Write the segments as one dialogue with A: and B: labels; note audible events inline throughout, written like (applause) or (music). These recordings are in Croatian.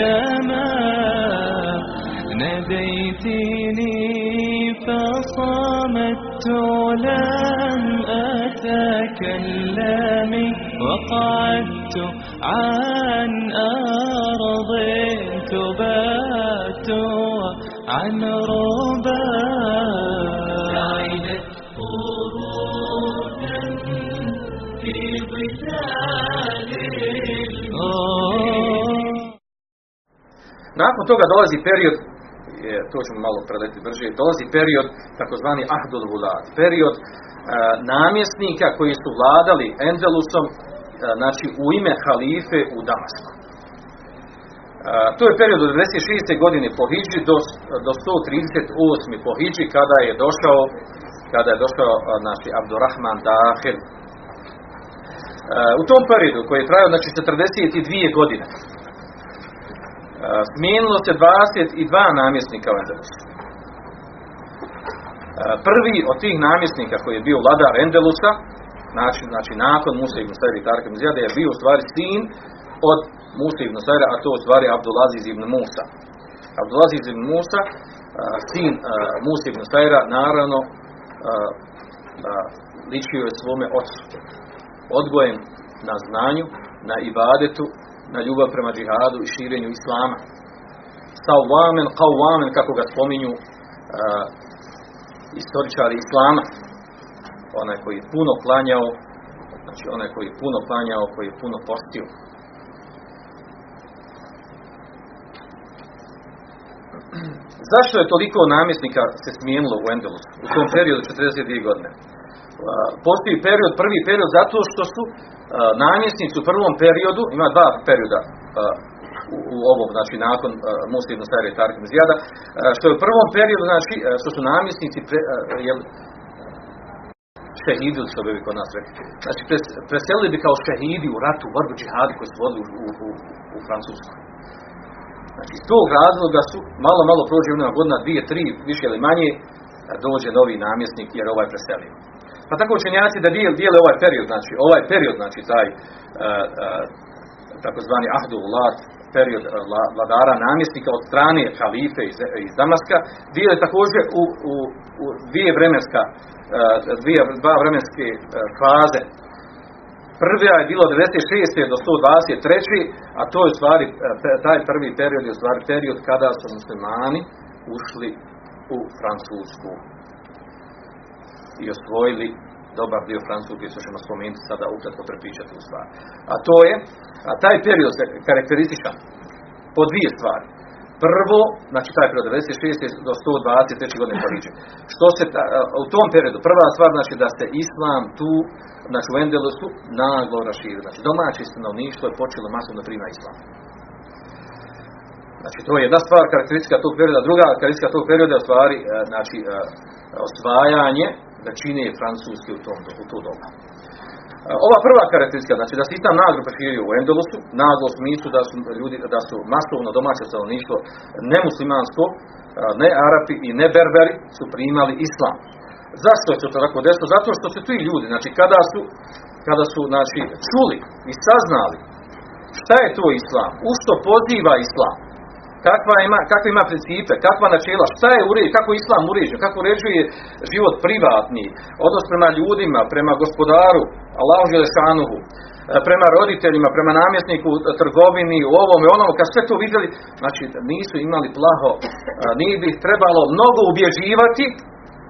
A: عندما ناديتني فصمت لم أتكلم وقعدت عن أرض تبات عن ربا
B: Nakon toga dolazi period, je, to ćemo malo predati brže, dolazi period takozvani Ahdul Vulat, period e, namjesnika koji su vladali Endelusom, e, znači u ime halife u Damasku. E, to je period od 96. godine po Hidži do, do 138. po Hidži kada je došao kada je došao e, znači Abdurrahman Dahil. E, u tom periodu koji je trajao znači 42 godine smijenilo se 22 namjesnika u. Prvi od tih namjesnika koji je bio vladar Endelusa, znači, znači nakon Musa ibn Sajra i Tarka ibn Zijada je bio u stvari sin od Musa ibn Sajra, a to u stvari Abdulaziz ibn Musa. Abdulaziz ibn Musa, sin Musa ibn Sajra, naravno ličio je svome ocu. Odgojen na znanju, na ibadetu, na ljubav prema džihadu i širenju islama. Sawamen qawamen kako ga spominju uh, istoričari islama. Onaj koji je puno klanjao, znači onaj koji je puno klanjao, koji je puno postio. (clears throat) Zašto je toliko namjesnika se smijenilo u Endelusu u tom periodu 42 godine? Postoji period, prvi period zato što su namjesnici u prvom periodu, ima dva perioda u, u ovom, znači nakon uh, Musa ibn Sajra što je u prvom periodu, znači, što su namjesnici pre, jel, šehidi, što bi kod nas rekli. Znači, pres, preselili bi kao šehidi u ratu, u borbu džihadi koji su vodili u, u, u Francuskoj. Znači, iz tog razloga su, malo, malo prođe jedna godina, dvije, tri, više ili manje, dođe novi namjesnik jer ovaj preselio. Pa tako učenjaci da dijel, dijele ovaj period, znači ovaj period, znači taj uh, uh, takozvani ahdu vlad, period uh, vladara namjesnika od strane halife iz, iz Damaska, dijele također u, u, u dvije vremenska, dvije, dva vremenske faze. Prva je bilo 96. do 123. a to je stvari, taj prvi period je stvari period kada su muslimani ušli u Francusku i osvojili dobar dio Francuske, što ćemo spomenuti sada ukratko prepričati u stvari. A to je, a taj period se karakterističan po dvije stvari. Prvo, znači taj period 96. do 123. godine Pariđe. Što se ta, u tom periodu, prva stvar znači da se islam tu, znači u Endelusu, naglo raširio. Znači domaće stanovništvo je počelo masovno prima islam. Znači to je jedna stvar karakteristika tog perioda, druga karakteristika tog perioda je u stvari znači osvajanje većine francuske u tom u to doba. Ova prva karakteristika, znači da se islam naglo proširio u Endelusu, naglo u smislu da su ljudi, da su masovno domaće stanovništvo nemuslimansko, ne Arapi i ne Berberi su primali islam. Zašto je to tako desilo? Zato što su ti ljudi, znači kada su, kada su znači, čuli i saznali šta je to islam, u što poziva islam, kakva ima, kakve ima principe, kakva načela, šta je uređen, kako islam uređen, kako uređuje život privatni, odnos prema ljudima, prema gospodaru, Allahu Želešanuhu, prema roditeljima, prema namjesniku, trgovini, ovome, onome, kad sve to vidjeli, znači nisu imali plaho, nije bi trebalo mnogo ubježivati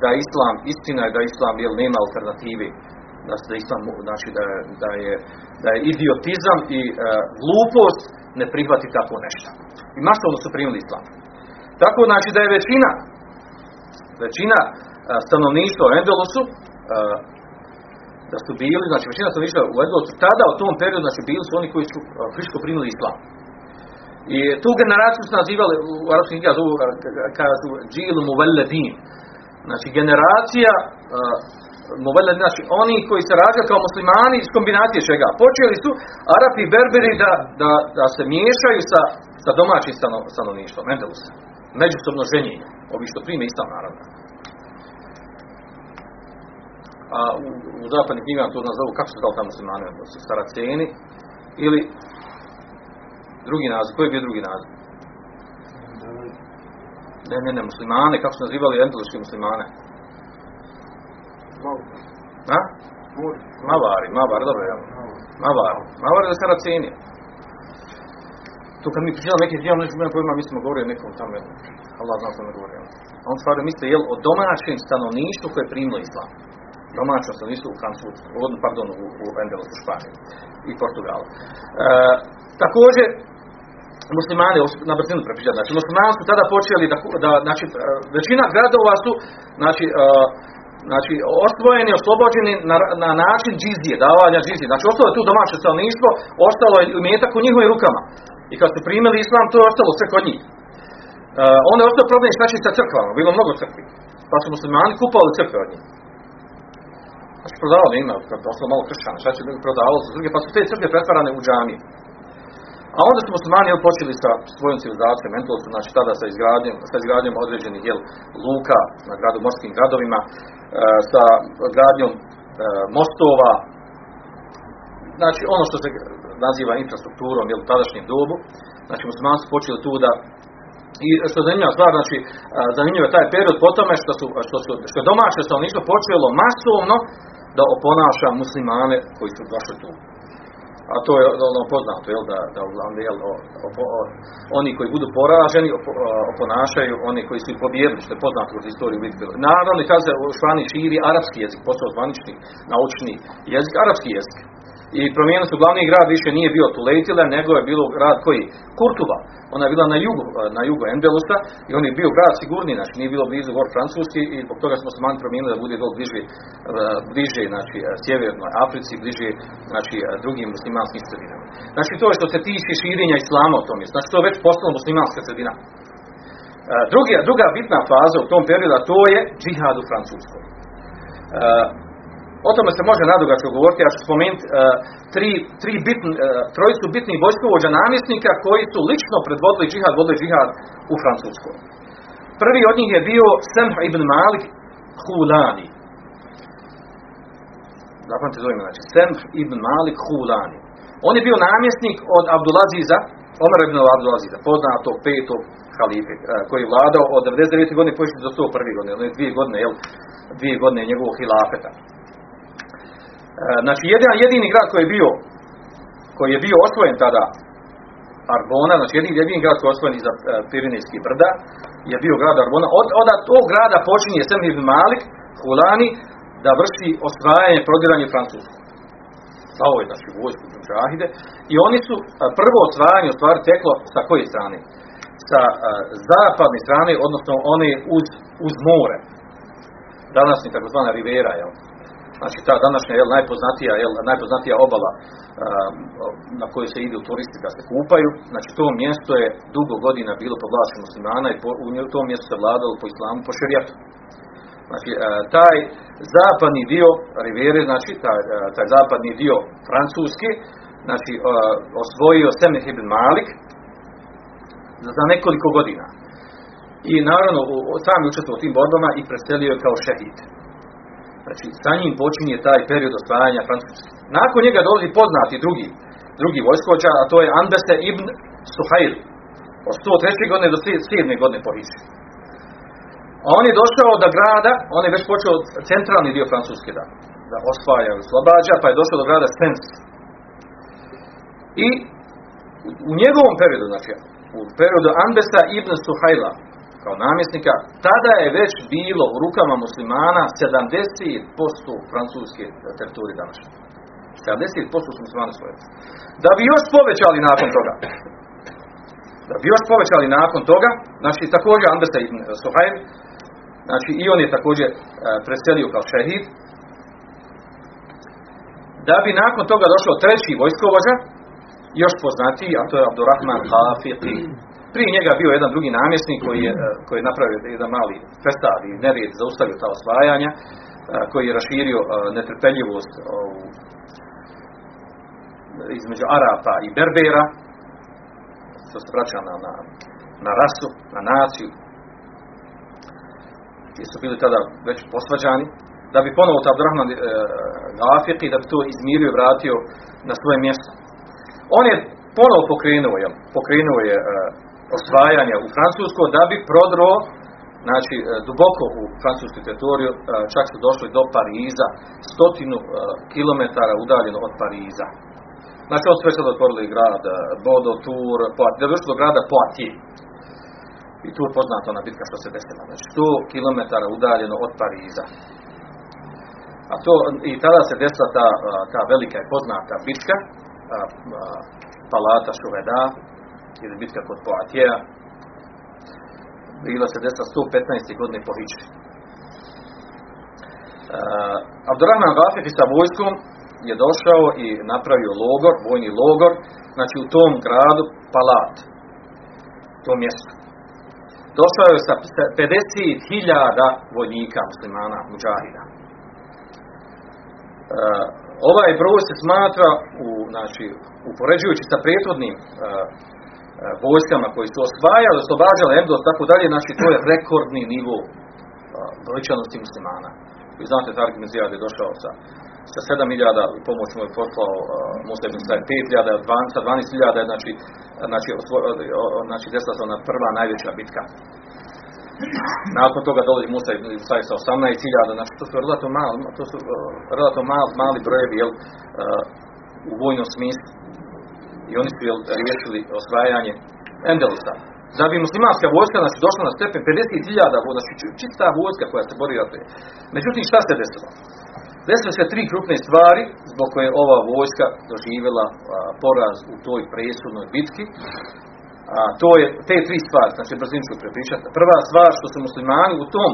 B: da je islam istina i da islam jel, nema alternativi da se islam znači da je, da je, da je idiotizam i uh, glupost ne prihvati tako nešto. I masovno su primili islam. Tako znači da je većina većina uh, stanovništva u Endelusu uh, da su bili, znači većina išla u Endelusu, tada u tom periodu, znači bili su oni koji su a, friško primili islam. I tu generaciju su nazivali, u arapskim knjigama zovu, kažu, džilu muvelledin. Znači generacija Muveled, znači oni koji se rađaju kao muslimani iz kombinacije čega. Počeli su Arapi i Berberi da, da, da se miješaju sa, sa domaćim stano, stanovništvom, Endelusa. Međusobno ženjenje, ovi što prime islam naravno. A u, u zapadnim knjigama to nazovu, kako se dao tamo muslimani, Saraceni ili drugi naziv, koji je bio drugi naziv? Ne, ne, ne, muslimane, kako su nazivali endeluške muslimane? A? Mavari, Mavari, dobro je. Mavari, Mavari da Saraceni. Tu kad mi pričali neki dio, nešto nema pojma, mi smo govorili nekom tamo, Allah zna što ne govorimo. A on stvarno misle, jel, o domaćem stanovništvu koje je primilo islam. Domaćem stanovništvu u Francusku, pardon, u, u Endelusu, Španiji i Portugalu. E, također, muslimani, na brzinu prepričati, znači muslimani su tada počeli da, da znači, e, većina gradova su, znači, e, znači osvojeni, oslobođeni na, na način džizije, davanja džizije. Znači ostalo je tu domaće stanovništvo, ostalo je umetak u njihovim rukama. I kad su primili islam, to je ostalo sve kod njih. Uh, onda je ostao problem šta će sa crkvama, bilo mnogo crkvi. Pa su muslimani kupovali crkve od njih. Znači prodavali ima, kad ostalo malo kršćana, šta će prodavali su druge, pa su te crkve pretvarane u džamije. A onda su muslimani jel, počeli sa svojom civilizacijom, mentalom, znači tada sa izgradnjom, sa izgradnjom određenih jel, luka na gradu, morskim gradovima, e, sa gradnjom e, mostova, znači ono što se naziva infrastrukturom jel, u tadašnjem dobu, znači muslimani su počeli tu da i što je zanimljiva stvar, znači e, zanimljiv je taj period po tome što su, što su, što je domaće stanovništvo počelo masovno da oponaša muslimane koji su došli tu a to je ono poznato, jel, da, da uglavnom, jel, o, o, o, oni koji budu poraženi oponašaju oni koji su ih pobijedili, što je poznato kroz istoriju vidjeti. Naravno, kad se u Španiji širi arapski jezik, postao zvanični, naučni jezik, arapski jezik. I promijenili su glavni grad, više nije bio Tulejtile, nego je bilo grad koji? Kurtuba. Ona je bila na jugu, na jugu Endelusa i on je bio grad sigurni, znači nije bilo blizu gor Francuski i zbog toga smo se man promijenili da bude dol bliže, eh, bliže znači, eh, sjevernoj Africi, bliže znači, drugim muslimanskim sredinama. Znači to je što se tiče širenja islama u tom. Znači to je već postalo muslimanska sredina. Drugi, druga bitna faza u tom periodu, to je džihad u Francuskoj. O tome se može nadugačko govoriti, ja ću spomenuti uh, tri, tri bitn, uh, trojicu bitnih vojskovođa namjesnika koji su lično predvodili džihad, vodili džihad u Francuskoj. Prvi od njih je bio Semh ibn Malik Hulani. Zapamte zove znači Semh ibn Malik Hulani. On je bio namjesnik od Abdulaziza, Omer ibn Abdulaziza, poznatog petog halife, uh, koji je vladao od 99. godine početi do 101. godine, ono je dvije godine, jel, dvije godine njegovog hilafeta. Znači, jedan jedini grad koji je bio koji je bio osvojen tada Arbona, znači jedini, jedini grad koji je osvojen iza uh, Pirinejski brda, je bio grad Arbona. Od, od tog grada počinje Sem ibn Malik, Hulani, da vrši osvajanje, prodiranje Francusku. Slavo je znači vojsku Džahide. I oni su uh, prvo osvajanje u stvari teklo sa koje strane? Sa uh, zapadne strane, odnosno one uz, uz more. Današnji takozvana Rivera, jel? Znači ta današnja jel, najpoznatija, jel, najpoznatija obala a, na kojoj se idu turisti da se kupaju, znači to mjesto je dugo godina bilo proglašeno muslimana i po, u tom mjestu se vladalo po islamu, po šerijatu. Znači a, taj zapadni dio Rivere, znači taj, a, taj zapadni dio Francuski, znači a, osvojio Semih ibn Malik za, nekoliko godina. I naravno u, u, sam je učestvovao u tim borbama i preselio je kao šehid. Znači, sa njim počinje taj period osvajanja Francuske. Nakon njega dolazi poznati drugi, drugi vojskovođa, a to je Anbese ibn Suhail. Od 103. godine do 7. godine po. A on je došao do grada, on je već počeo centralni dio Francuske da, da osvaja i oslobađa, pa je došao do grada Sens. I u, njegovom periodu, znači, u periodu Anbesa ibn Suhaila, kao namjesnika, tada je već bilo u rukama muslimana 70% francuske teritorije današnje. 70% su muslimani svoje. Da bi još povećali nakon toga, da bi još povećali nakon toga, znači također Andresa ibn Suhail, znači i on je također e, preselio kao šehid, da bi nakon toga došao treći vojskovođa, još poznatiji, a to je Abdurrahman Hafiqi. Prije njega bio jedan drugi namjesnik koji je, e, koji je napravio jedan mali festad i nerijed zaustavio ta osvajanja, e, koji je raširio e, netrpeljivost između Arapa i Berbera, što se vraća na, na, na rasu, na naciju, ti su bili tada već posvađani, da bi ponovo Abdurrahman e, Gafiqi, da bi to izmirio i vratio na svoje mjesto. On je ponovo pokrenuo, je, pokrenuo je e, osvajanje u Francusko da bi prodro znači e, duboko u francusku teritoriju, e, čak su došli do Pariza, stotinu e, kilometara udaljeno od Pariza. Znači, od sve sad otvorili grad Bodo, Tour, Poitiers, da došli do grada Poitiers. I tu je poznata ona bitka što se desila. Znači, 100 km udaljeno od Pariza. A to, i tada se desila ta, ta velika i poznata bitka, Palata Šuveda, ili bitka kod Poitiera, bila se desila 115. godine po Hičri. Uh, Abdurrahman Gafifi sa vojskom je došao i napravio logor, vojni logor, znači u tom gradu Palat, to mjesto. Došao je sa 50.000 vojnika muslimana, muđahida. Uh, ovaj broj se smatra u, znači, upoređujući sa prethodnim uh, vojskama koji su osvajali, oslobađali Endos, tako dalje, znači to je rekordni nivo brojčanosti muslimana. Vi znate, Tarik Mizijad je došao sa, sa 7.000 i pomoć mu je poslao uh, Musa ibn Sa'id 5.000, 12, sa 12.000, znači, znači, osvo, znači desila se ona prva najveća bitka. Nakon toga dolazi Musa ibn Sa'id sa 18.000, znači to su relativno mali, to su uh, relativno mali, mali brojevi, jel, uh, u vojnom smislu i oni su riješili osvajanje Endelusa. Da bi muslimanska vojska znači, došla na stepen 50.000, znači čista vojska koja se bori rate. Međutim, šta se desilo? Desile se tri krupne stvari zbog koje ova vojska doživjela poraz u toj presudnoj bitki. A, to je, te tri stvari, znači brzim ću prepričati. Prva stvar što su muslimani u tom,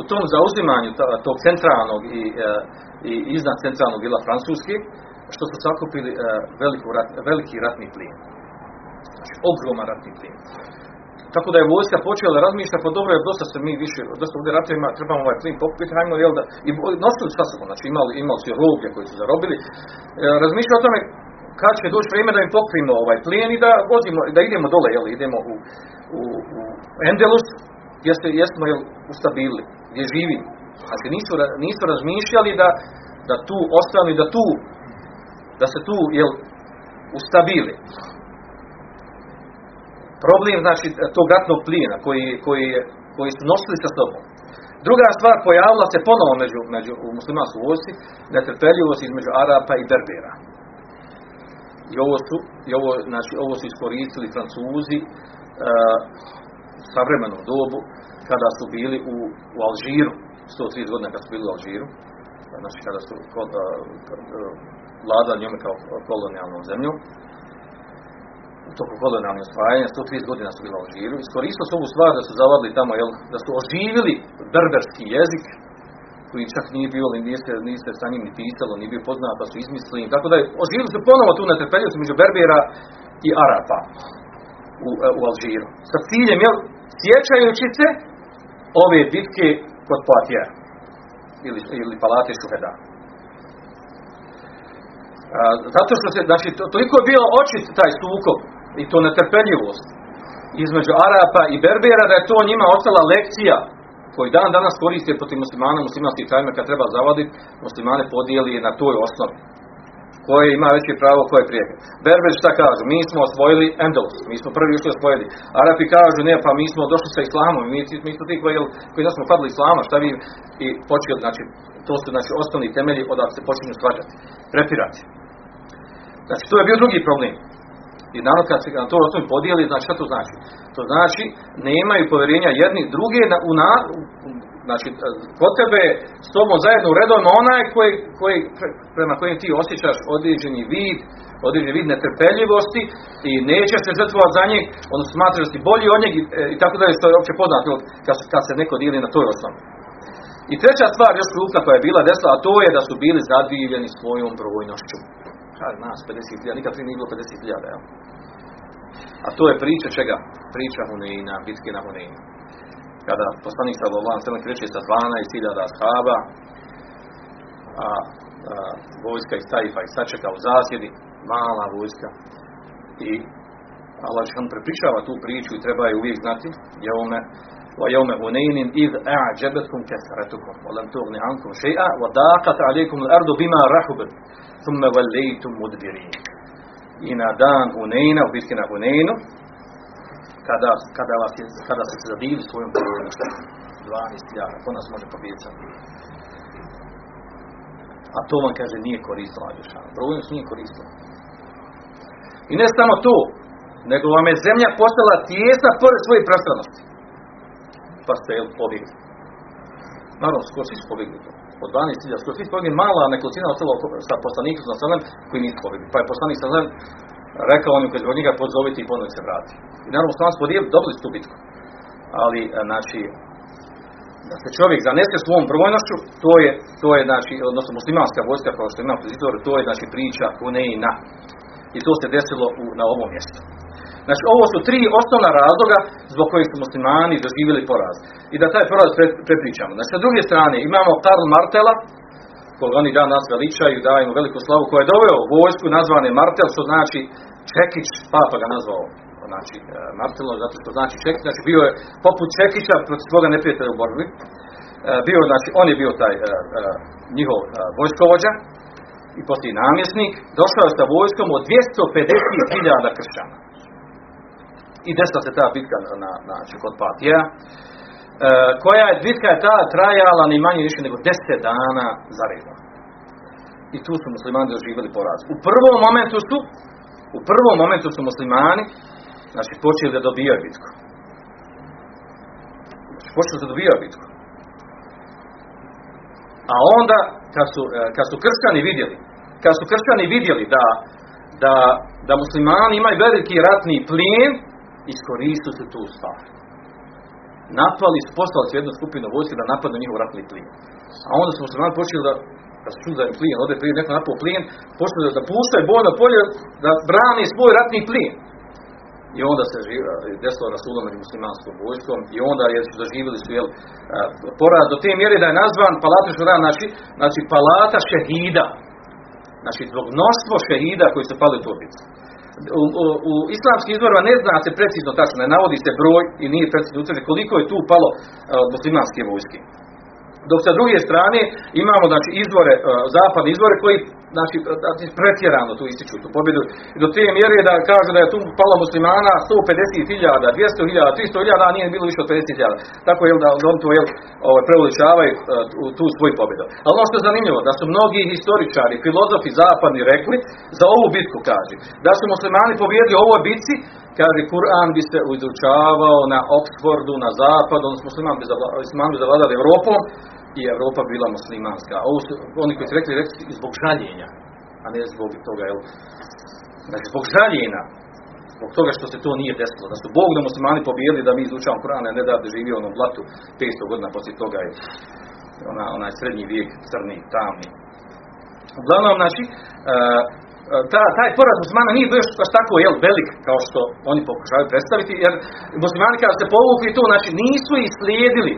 B: u tom zauzimanju tog centralnog i, a, i iznad centralnog bila Francuske, što su sakupili veliku rat, veliki ratni plin. Znači, ogroman ratni plin. Tako da je vojska počela razmišljati, pa dobro je, dosta se mi više, dosta ovdje ratovima, trebamo ovaj plin pokupiti, hajmo, jel da, i nosili sa sobom, znači imali, imali su roblje koji su zarobili, e, razmišljali o tome kad će doći vrijeme da im pokupimo ovaj plin i da vozimo, da idemo dole, jel, idemo u, u, u Endelus, gdje, se, gdje smo jel, ustabili, gdje živimo. Znači nisu, nisu razmišljali da, da tu ostanu i da tu da se tu jel, ustabili. Problem znači tog ratnog plina koji, koji, koji su nosili sa sobom. Druga stvar pojavila se ponovo među, među u muslimanskoj vojsci, netrpeljivost između Arapa i Berbera. I ovo su, i ovo, znači, ovo su iskoristili Francuzi uh, u savremenom dobu kada su bili u, u Alžiru, 130 godina kada su bili u Alžiru, znači kada su uh, uh, vlada njome kao kolonijalnom zemljom. U toku kolonijalne osvajanja, 130 godina su bila u Alžiru. Iskoristili su ovu stvar da su zavadili tamo, jel, da su oživili berberski jezik, koji čak nije bio, niste, niste sa njim ni pisalo, nije bio poznat, pa su izmislili. Tako da je, oživili su ponovo tu netrpeljivost među Berbera i Arapa u, u Alžiru. Sa ciljem, jel, sjećajući se ove bitke kod Poitiers ili, ili Palate Šuheda. Zato što se, znači, to, toliko je bio očit taj sukob i to netrpeljivost između Arapa i Berbera da je to njima ostala lekcija koji dan danas koriste protiv muslimana, muslimanskih krajima kad treba zavaditi, muslimane podijeli na toj osnovi koje ima veće pravo, koje prije. Berber šta kažu? Mi smo osvojili Endelus, mi smo prvi ušli osvojili. Arapi kažu, ne, pa mi smo došli sa islamom, mi, mi smo ti koji, koji smo padli islama, šta vi i počeli, znači, to su znači, osnovni temelji odakle se počinju svađati, prepirati. Znači, to je bio drugi problem. I naravno kad se na to osnovi podijeli, znači šta to znači? To znači, nemaju povjerenja jedni druge na, u, na, znači, kod tebe s tobom zajedno u redovima onaj koji, koji, prema kojem ti osjećaš određeni vid, određeni vid netrpeljivosti i neće se žrtvovati za njeg, on smatra da si bolji od njeg i, i tako da je što je opće poznato kad, kad se neko dijeli na toj osnovi. I treća stvar još krupna koja je bila desila, a to je da su bili zadivljeni svojom brojnošću. Kaj nas 50.000, nikad prije nije bilo 50.000, jel? A to je priča čega? Priča Huneina, bitke na Huneinu. Kada poslanik sallallahu alejhi ve kreće sa 12.000 ashaba, a, a vojska iz Tajfa i sačeka u zasjedi, mala vojska. I Allah on prepričava tu priču i treba je uvijek znati. Jeume, wa id a'đebetkum kesretukum, wa lam tugni ankum še'a, wa daqat alikum l'ardu bima rahubet, thumme valejtum mudbirin. I na dan Huneina, u na Huneinu, kada, kada, vas je, kada se zadivili svojom porodnošću, 12.000, ko nas može pobijediti a to vam kaže nije koristilo Ađešanu. Brojnost nije koristila. I ne samo to, nego vam je zemlja postala tijesna pored svoje prostranosti. Pa ste jel pobjegli. Naravno, skoro svi su pobjegli. Od 12.000, skoro svi su pobjegli, mala nekolicina ostala sa poslanikom sa Salem, koji nisu pobjegli. Pa je poslanik sa Salem rekao onim koji zbog njega pozoviti i ponovno se vrati. I naravno, s nas podijeli, dobili tu bitku. Ali, znači, da se čovjek zanese svom brojnošću, to je, to je znači, odnosno muslimanska vojska kao što ima to je znači priča Huneina. I to se desilo u, na ovom mjestu. Znači, ovo su tri osnovna razloga zbog kojih su muslimani doživjeli poraz. I da taj poraz pre, prepričamo. Znači, sa druge strane imamo Karl Martela, koga oni danas veličaju, daju veliku slavu, koji je doveo vojsku nazvane Martel, što znači Čekić, papa ga nazvao znači e, Martelo, zato što znači Čekić, znači bio je poput Čekića protiv svoga neprijatelja u borbi. E, bio, znači, on je bio taj e, njihov vojskovođa i poslije namjesnik, došao je sa vojskom od 250.000 kršćana. I desila se ta bitka na, znači, kod Patija, koja je bitka je ta trajala ni manje više nego 10 dana za redom. I tu su muslimani doživjeli poraz. U prvom momentu su u prvom momentu su muslimani znači počeli da dobijaju bitku. Znači počeli da dobijaju bitku. A onda, kad su, e, kad su kršćani vidjeli, kad su kršćani vidjeli da, da, da muslimani imaju veliki ratni plijen, iskoristili su tu stvar. Napali su, poslali su jednu skupinu vojske da napadnu njihov ratni plijen. A onda su muslimani počeli da kad su da im plijen, ode neko napao plijen, počeli da puštaju bojno polje, da brani svoj ratni plijen. I onda se desilo rasulom među muslimanskom vojskom i onda je su doživjeli su jel, poraz do te mjere da je nazvan palata šura, znači, znači palata šehida. Znači zbog mnoštvo šehida koji su pali u Turbicu. U, u, u, islamskim izvorima ne zna se precizno tačno, ne navodi se broj i nije precizno utvrđeno koliko je tu palo od muslimanske vojske. Dok sa druge strane imamo znači izvore, zapadne izvore koji znači, pretjerano tu ističu tu pobjedu. Do te mjere da kaže da je tu palo muslimana 150.000, 200.000, 300.000, a nije bilo više od 50.000. Tako je da on to jel, ovaj, preuličavaju u tu svoju pobjedu. Ali ono što je zanimljivo, da su mnogi historičari, filozofi zapadni rekli, za ovu bitku kaže, da su muslimani pobjedili u ovoj bitci, kaže Kur'an bi se izučavao na Oxfordu, na zapadu, odnosno muslimani bi zavladali Europom, i Europa bila muslimanska. A ovo su, oni koji su rekli, rekli zbog žaljenja, a ne zbog toga, jel? Znači, zbog žaljenja, zbog toga što se to nije desilo, da su Bog da muslimani pobijeli da mi izučavamo Kur'an, ne da živio onom blatu 500 godina poslije toga je ona, onaj srednji vijek, crni, tamni. Uglavnom, znači, ta, taj poraz muslimana nije bio baš tako jel, velik kao što oni pokušavaju predstaviti, jer muslimani kada se povukli to, znači nisu ih slijedili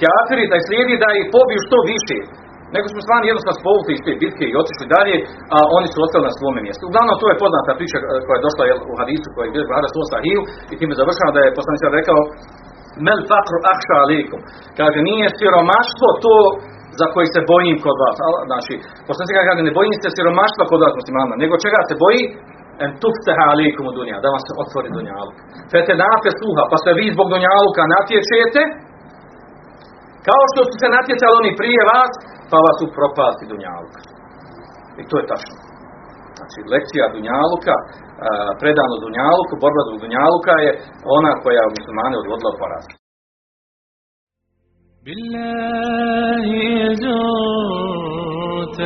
B: kjafiri da slijedi da ih pobiju što više. Nego smo stvarno jednostavno povukli iz te bitke i otišli dalje, a oni su ostali na svome mjestu. Uglavnom, to je poznata priča koja je došla u hadisu, koja je bila Buhara Svom Sahiju, i time završava da je poslanik rekao, Mel fakru ahša alikum. Kaže, nije siromaštvo to za koji se bojim kod vas. Znači, se kaže, ne bojim se siromaštva kod vas muslimana, nego čega se boji? En tufteha alikum u dunja, da vam se otvori dunjaluk. Fete nafe suha, pa se vi zbog dunjaluka natječete, kao što su se natjecali oni prije vas, pa vas upropasti dunjaluk. I to je tačno. Znači, lekcija dunjaluka, e, predano dunjaluku, borba zbog dunjaluka je ona koja je u muslimane odvodila poraz.
A: Billah